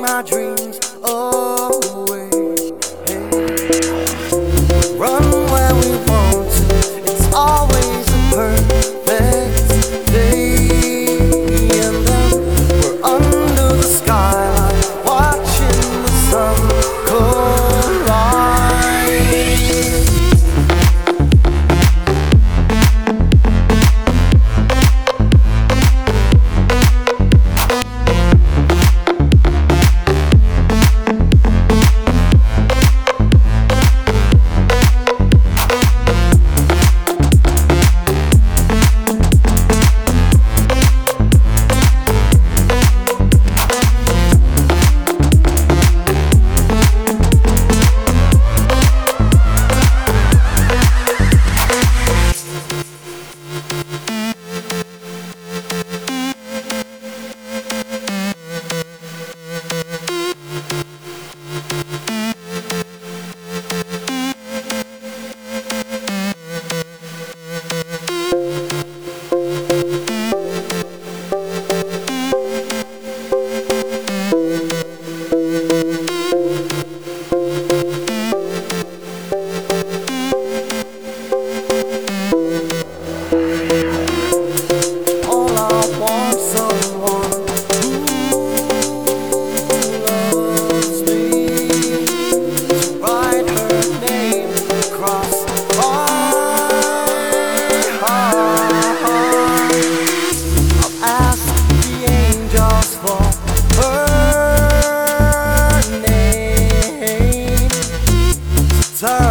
my dreams. Turn.